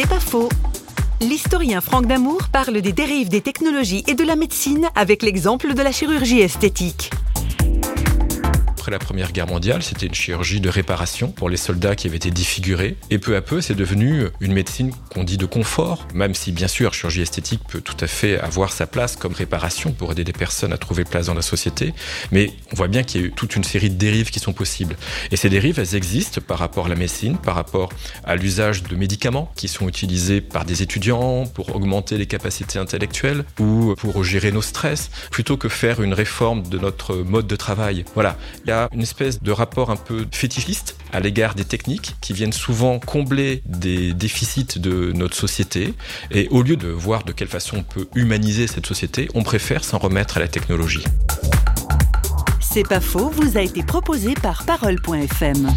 C'est pas faux. L'historien Franck Damour parle des dérives des technologies et de la médecine avec l'exemple de la chirurgie esthétique la Première Guerre mondiale, c'était une chirurgie de réparation pour les soldats qui avaient été défigurés. Et peu à peu, c'est devenu une médecine qu'on dit de confort, même si bien sûr, chirurgie esthétique peut tout à fait avoir sa place comme réparation pour aider des personnes à trouver place dans la société. Mais on voit bien qu'il y a eu toute une série de dérives qui sont possibles. Et ces dérives, elles existent par rapport à la médecine, par rapport à l'usage de médicaments qui sont utilisés par des étudiants pour augmenter les capacités intellectuelles ou pour gérer nos stress, plutôt que faire une réforme de notre mode de travail. Voilà. Il y une espèce de rapport un peu fétichiste à l'égard des techniques qui viennent souvent combler des déficits de notre société. Et au lieu de voir de quelle façon on peut humaniser cette société, on préfère s'en remettre à la technologie. C'est pas faux, vous a été proposé par parole.fm.